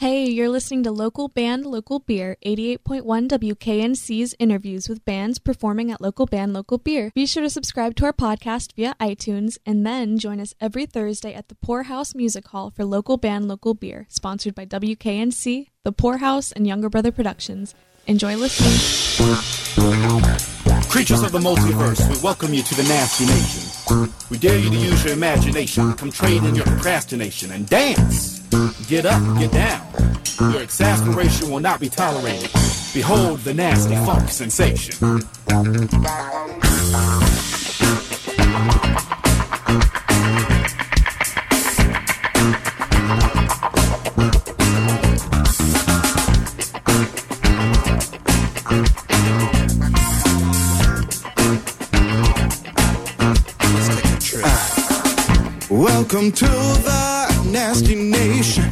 Hey, you're listening to Local Band Local Beer, 88.1 WKNC's interviews with bands performing at Local Band Local Beer. Be sure to subscribe to our podcast via iTunes and then join us every Thursday at the Pour House Music Hall for Local Band Local Beer, sponsored by WKNC, the Pour House, and Younger Brother Productions. Enjoy listening. Creatures of the multiverse, we welcome you to the nasty nation. We dare you to use your imagination, come trade in your procrastination, and dance! Get up, get down. Your exasperation will not be tolerated. Behold the nasty funk sensation. Welcome to the nasty nation.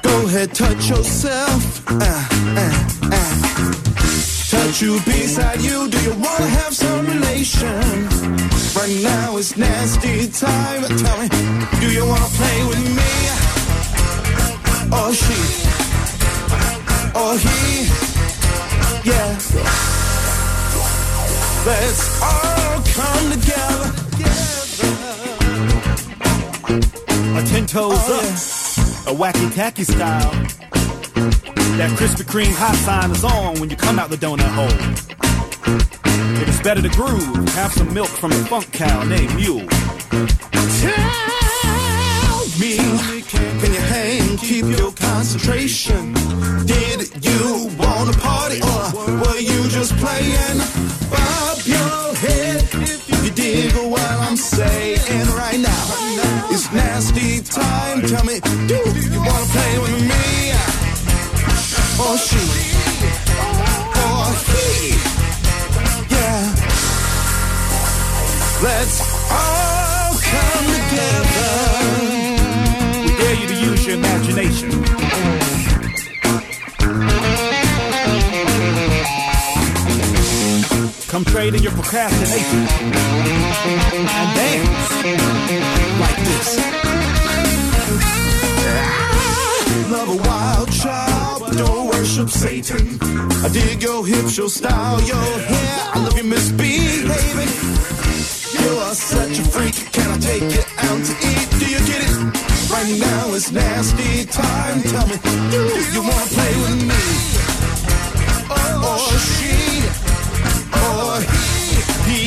Go ahead, touch yourself. Uh, uh, uh. Touch you beside you. Do you wanna have some relation? Right now it's nasty time. Tell me, do you wanna play with me? Or she? Or he? Yeah. Let's all toes Oh, up, a wacky tacky style. That Krispy Kreme hot sign is on when you come out the donut hole. If It is better to groove, have some milk from the funk cow named Mule. Tell me, can you hang, keep your concentration? Did you wanna party or were you just playing? Play with me? Or she? Or he? Yeah. Let's all come together. We dare you to use your imagination. Come trade in your procrastination and dance like this. Love a wild child, but don't worship Satan. I dig your hips, your style, your hair. I love you misbehaving. You are such a freak. Can I take you out to eat? Do you get it? Right now it's nasty time. Tell me, do you wanna play with me? Or she? Or he? He?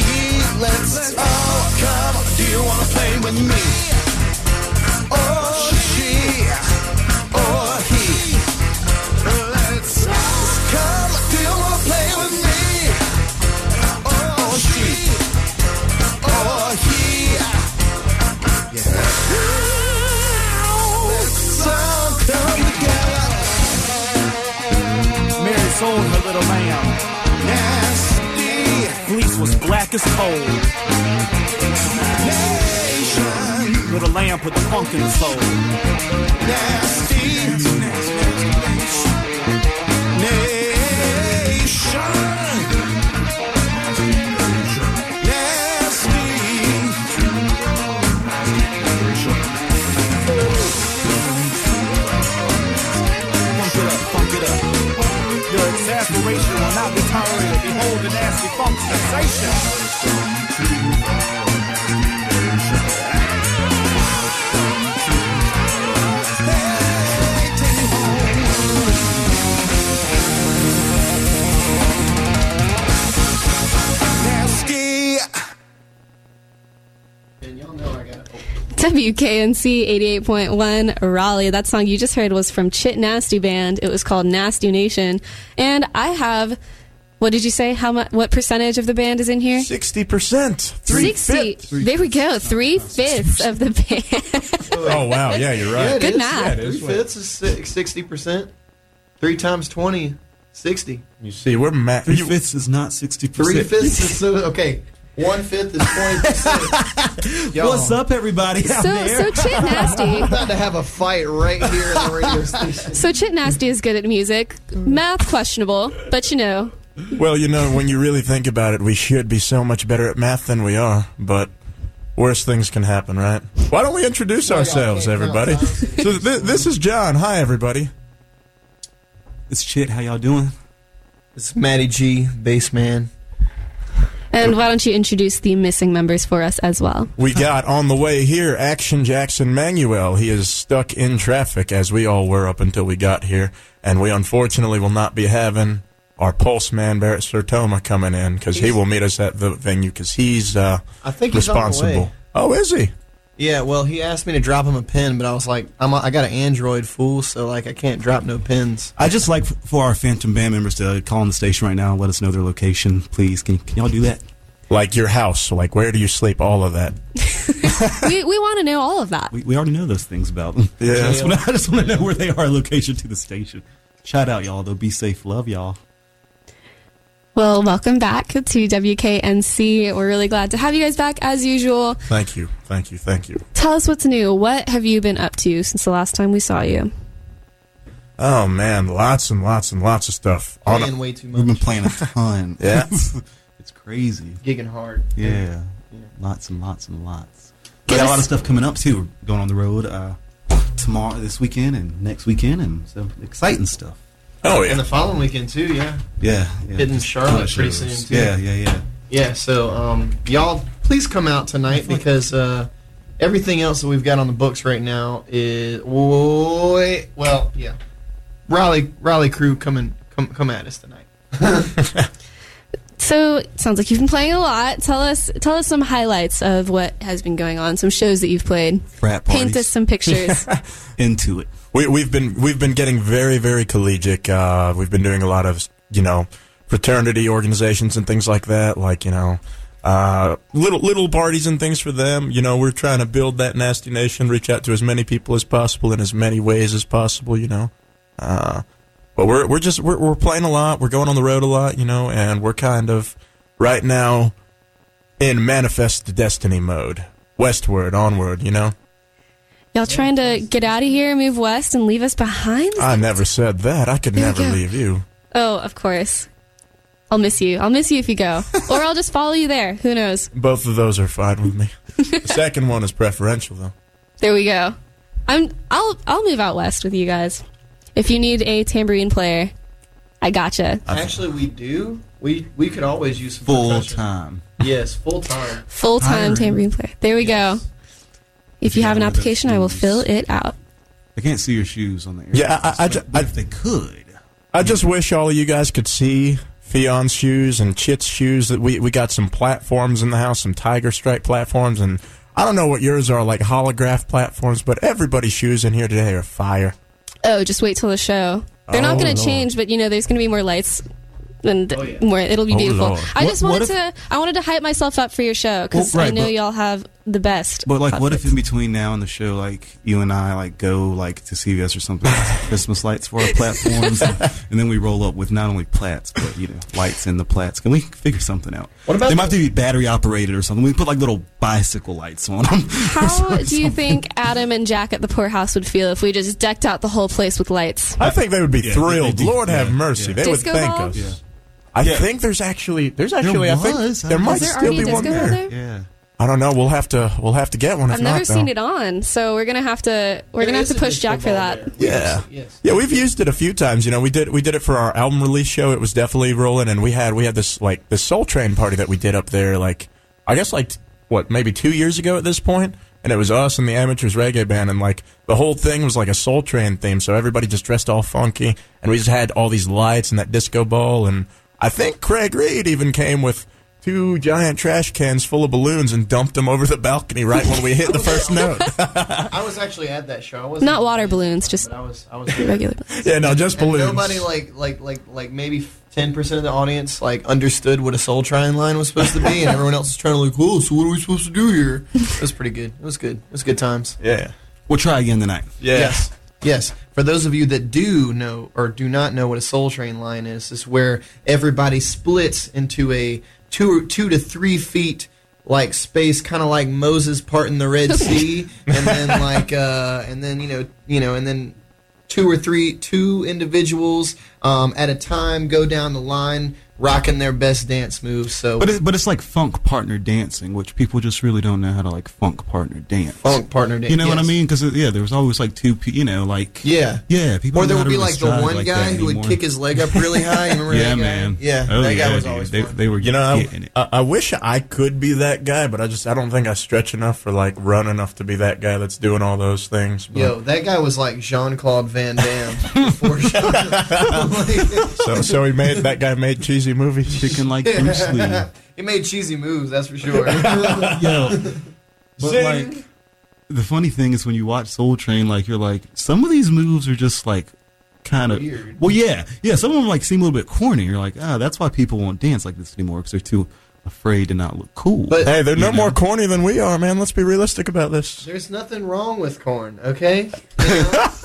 Let's all come. Do you wanna play with me? As coal. nation. Little lamb put the funk in the soul. Nasty nation. WKNC 88.1 Raleigh. That song you just heard was from Chit Nasty Band. It was called Nasty Nation. And I have, what did you say? How much, what percentage of the band is in here? 60%. Three 60. fifths. There we go. Three fifths of the band. Oh, wow. Yeah, you're right. it Good is. math. Yeah. Three fifths is sixty percent. Three times 20, 60. You see, we're ma- Three fifths is not 60%. Three fifths is so okay. One fifth is twenty percent. What's up, everybody out so, there? so Chit Nasty. About to have a fight right here in the radio station. So Chit Nasty is good at music. Math questionable, but you know, Well, you know, when you really think about it, we should be so much better at math than we are, but worst things can happen, right? Why don't we introduce ourselves, everybody? count. so th- this is John. Hi, everybody. It's Chit. How y'all doing? It's Matty G, bass man. And why don't you introduce the missing members for us as well? We got on the way here Action Jackson Manuel. He is stuck in traffic, as we all were up until we got here, and we unfortunately will not be having our pulse man Barrett Sertoma coming in because he will meet us at the venue because he's uh, I think he's on the responsible. way. Oh, is he? Yeah, well, he asked me to drop him a pin, but I was like, I'm a, I got an Android fool, so like I can't drop no pins. I just like for our Phantom Band members to call on the station right now and let us know their location, please. Can, can y'all do that? Like your house, like where do you sleep? All of that. we we want to know all of that. We, we already know those things about them. Yeah. I just wanna- I just want to know where they are, location to the station. Shout out, y'all. Though, be safe. Love y'all. Well, welcome back to WKNC. We're really glad to have you guys back as usual. Thank you, thank you, thank you. Tell us what's new. What have you been up to since the last time we saw you? Oh man, lots and lots and lots of stuff. On Playing way too We've been playing a ton. Yeah. it's crazy. Gigging hard. Yeah. Lots and lots and lots. We got a lot of stuff coming up too. We're going on the road uh, tomorrow, this weekend, and next weekend, and so exciting stuff. Oh And the following weekend too, yeah. Yeah, yeah. Hitting Charlotte pretty shows. soon, too. Yeah, yeah, yeah. Yeah, so um, y'all please come out tonight because uh, everything else that we've got on the books right now is wait, well, yeah. Raleigh Raleigh crew coming come come at us tonight. So sounds like you've been playing a lot. Tell us tell us some highlights of what has been going on, some shows that you've played. Frat Paint us some pictures. Into it. We, we've been we've been getting very very collegiate. Uh, we've been doing a lot of you know fraternity organizations and things like that. Like you know uh, little little parties and things for them. You know we're trying to build that nasty nation, reach out to as many people as possible in as many ways as possible. You know, uh, but we're we're just we're, we're playing a lot. We're going on the road a lot. You know, and we're kind of right now in manifest destiny mode. Westward, onward. You know. Y'all trying to get out of here, and move west, and leave us behind? I never said that. I could There never go. leave you. Oh, of course. I'll miss you. I'll miss you if you go, or I'll just follow you there. Who knows? Both of those are fine with me. the second one is preferential, though. There we go. I'm. I'll. I'll move out west with you guys. If you need a tambourine player, I gotcha. Actually, we do. We we could always use some full time. Yes, full time. Full time tambourine player. There we Yes. go. If you Yeah, have an one of those application, I will fill it out. They can't see your shoes on the air. Yeah, I- I but I- if they could. I just wish all of you guys could see Fion's shoes and Chit's shoes. That we we got some platforms in the house, some Tiger Strike platforms, and I don't know what yours are, like holograph platforms, but everybody's shoes in here today are fire. Oh, just wait till the show. They're not Oh, going to change, but you know, there's going to be more lights and Oh, yeah. more. It'll be Oh, beautiful. Lord. I What- just what wanted if- to. I wanted to hype myself up for your show because Well, I know y'all have the best. But like, what if in between now and the show, like you and I, like go like to CVS or something, Christmas lights for our platforms, and then we roll up with not only plats but you know lights in the plats. Can we figure something out? What about they the- might have to be battery operated or something? We put like little bicycle lights on them. How do you think Adam and Jack at the Pour House would feel if we just decked out the whole place with lights? I think they would be Yeah, thrilled. they- they do. Lord have mercy. yeah. They Disco would thank ball? us. Yeah. I Yeah. think there's actually there's actually I think was. there Is might there still be one there. there? yeah. I don't know. We'll have to we'll have to get one. If I've never not, seen though. it on, so we're gonna have to we're There gonna have to push Jack for that. there. Yeah. Yes. Yeah, we've used it a few times. You know, we did we did it for our album release show. It was definitely rolling, and we had we had this like this Soul Train party that we did up there. Like I guess like what maybe two years ago at this point, and it was us and the Amateurs Reggae Band, and like the whole thing was like a Soul Train theme. So everybody just dressed all funky, and we just had all these lights and that disco ball, and I think Craig Reed even came with. Two giant trash cans full of balloons and dumped them over the balcony right when we hit the first note. I was actually at that show. I wasn't Not water balloons, just I was. I was there. regular. yeah, no, just And balloons. nobody like like like like maybe ten percent of the audience like understood what a Soul Train line was supposed to be, and everyone else was trying to like, oh, so what are we supposed to do here? It was pretty good. It was good. It was good times. yeah, We'll try again tonight. yeah. Yes. Yes. For those of you that do know or do not know what a Soul Train line is, is where everybody splits into a two two to three feet like space, kind of like Moses parting the Red Sea, and then like uh, and then you know you know and then two or three two individuals um, at a time go down the line rocking their best dance moves. So But it, but it's like funk partner dancing, which people just really don't know how to like funk partner dance. funk partner dance. You know what I mean? Because uh, yeah, there was always like two, pe- you know, like Yeah. yeah. People Or there would be like the one like guy who would kick his leg up really high. You remember yeah, that guy? man. Yeah, oh, that yeah, guy was dude. always they, they were You know, I, it. I, I wish I could be that guy, but I just I don't think I stretch enough or like run enough to be that guy that's doing all those things. But, Yo, that guy was like Jean Claude Van Damme before Jean. so so he made that guy made cheesy movies. Kicking like Bruce Lee. he made cheesy moves, that's for sure. Yo, but Zing. like the funny thing is when you watch Soul Train, like you're like some of these moves are just like kind of Weird. well, yeah, yeah. Some of them like seem a little bit corny. You're like, ah, that's why people won't dance like this anymore because they're too afraid to not look cool. But- Hey, they're no know? more corny than we are, man. Let's be realistic about this. There's nothing wrong with corn, okay? You know?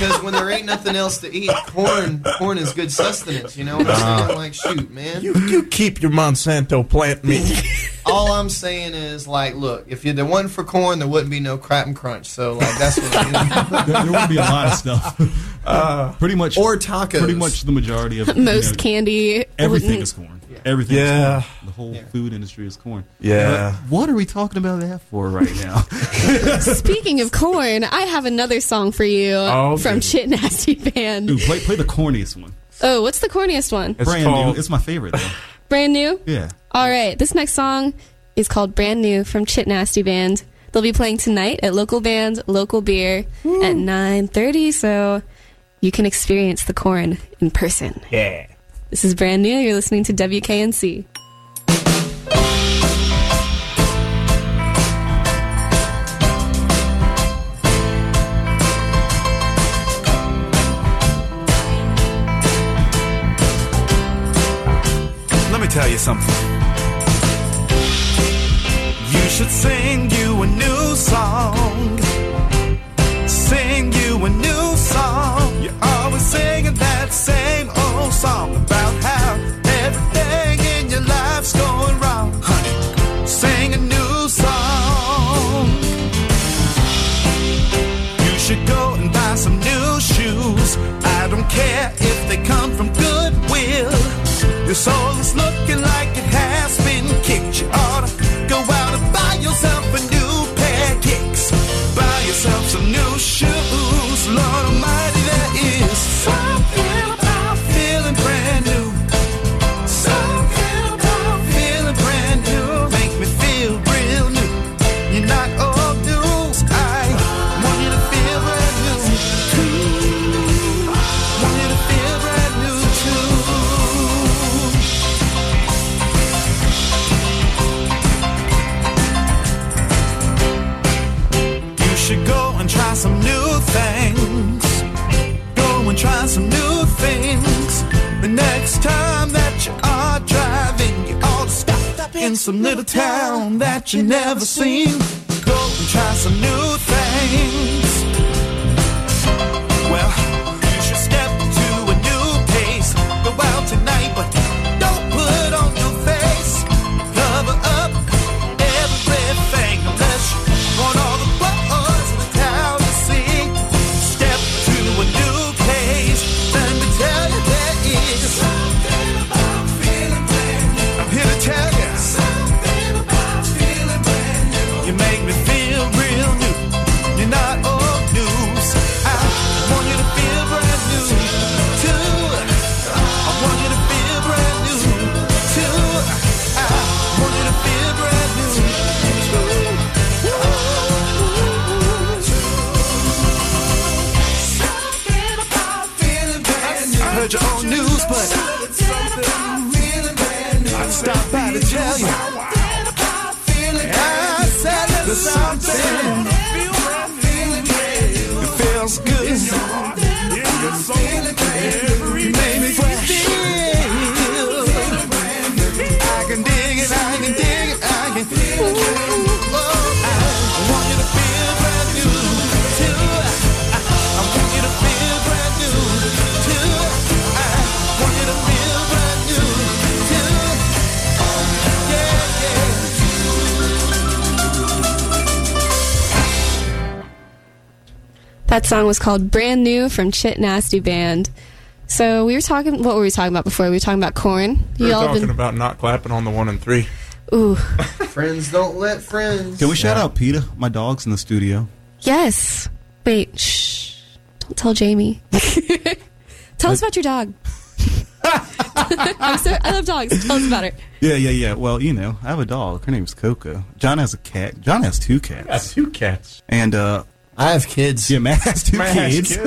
because when there ain't nothing else to eat, corn corn is good sustenance. You know what I'm saying? Like, shoot, man. You you keep your Monsanto plant meat. All I'm saying is, like, look, if you there wasn't for corn, there wouldn't be no Cap'n Crunch. So, like, that's what. It is. there, there would be a lot of stuff. Uh, pretty much, Or tacos. pretty much the majority of you Most know, candy. Everything wouldn't- is corn. Everything. Yeah. Is corn. The whole food industry is corn. Yeah. But what are we talking about that for right now? Speaking of corn, I have another song for you Oh, from good. Chit Nasty Band. Ooh, play play the corniest one. Oh, what's the corniest one? It's Brand called- new. It's my favorite though. Brand new? Yeah. All right, this next song is called Brand New from Chit Nasty Band. They'll be playing tonight at local band, local beer at 9:30, so you can experience the corn in person. yeah. This is Brand New. You're listening to WKNC. Something. You should sing you a new song. Sing you a new some little town that you never seen. Go and try some new things. Well, you should step to a new pace. Go out tonight, That song was called Brand New from Chit Nasty Band. So we were talking. What were we talking about before? We were talking about corn. We were all talking been. about not clapping on the one and three. Ooh, friends don't let friends. Can we shout Yeah. out PETA? My dog's in the studio. yes. Wait, shh. Don't tell Jamie. tell us about your dog. I'm so, I love dogs. Tell us about her. Yeah, yeah, yeah. Well, you know, I have a dog. Her name's Coco. John has a cat. John has two cats. That's two cats. And uh I have kids. yeah, Matt has two Man, kids.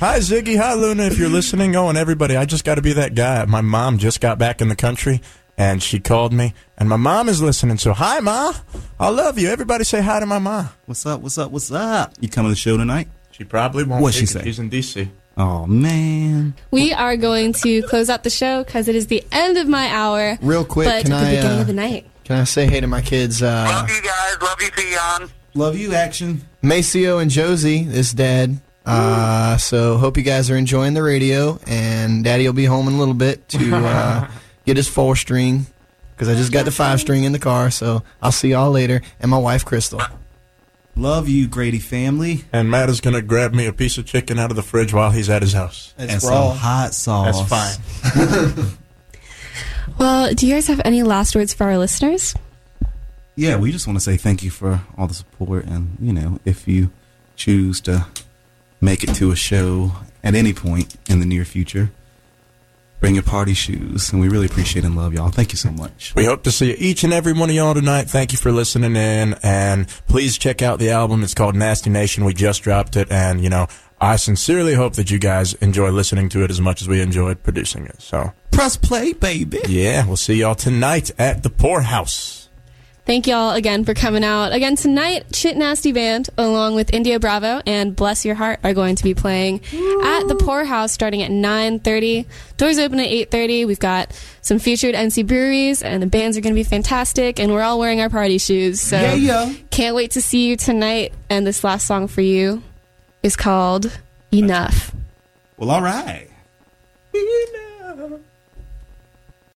Hi Ziggy, hi Luna. If you're listening, oh, and everybody, I just got to be that guy. My mom just got back in the country, and she called me, and my mom is listening. So hi, ma. I love you. Everybody say hi to my ma. What's up? What's up? What's up? You coming to the show tonight? She probably won't. What'd she say? She's in D.C. Oh man. We are going to close out the show because it is the end of my hour. Real quick, but can the I beginning uh, of the night. can I say hey to my kids? Uh, Love you guys. Love you, Theon. Love you, action. Maceo and Josie is dead. Uh, so hope you guys are enjoying the radio, and Daddy will be home in a little bit to uh, get his four string because I just got the five string in the car. So I'll see y'all later, and my wife Crystal. Love you, Grady family. And Matt is gonna grab me a piece of chicken out of the fridge while he's at his house. and some hot sauce. That's fine. Well, do you guys have any last words for our listeners? Yeah, we just want to say thank you for all the support, and you know, if you choose to make it to a show at any point in the near future, bring your party shoes, and we really appreciate and love y'all. Thank you so much. We hope to see each and every one of y'all tonight. Thank you for listening in, and please check out the album. It's called Nasty Nation. We just dropped it, and you know, I sincerely hope that you guys enjoy listening to it as much as we enjoyed producing it. So, Press play, baby. yeah, we'll see y'all tonight at the Pour House. Thank y'all again for coming out. Again tonight, Chit Nasty Band, along with India Bravo and Bless Your Heart, are going to be playing at the Pour House starting at 9.30. Doors open at 8.30. We've got some featured NC breweries, and the bands are going to be fantastic, and we're all wearing our party shoes. So Yeah, yeah. can't wait to see you tonight. And this last song for you is called Enough. Well, all right.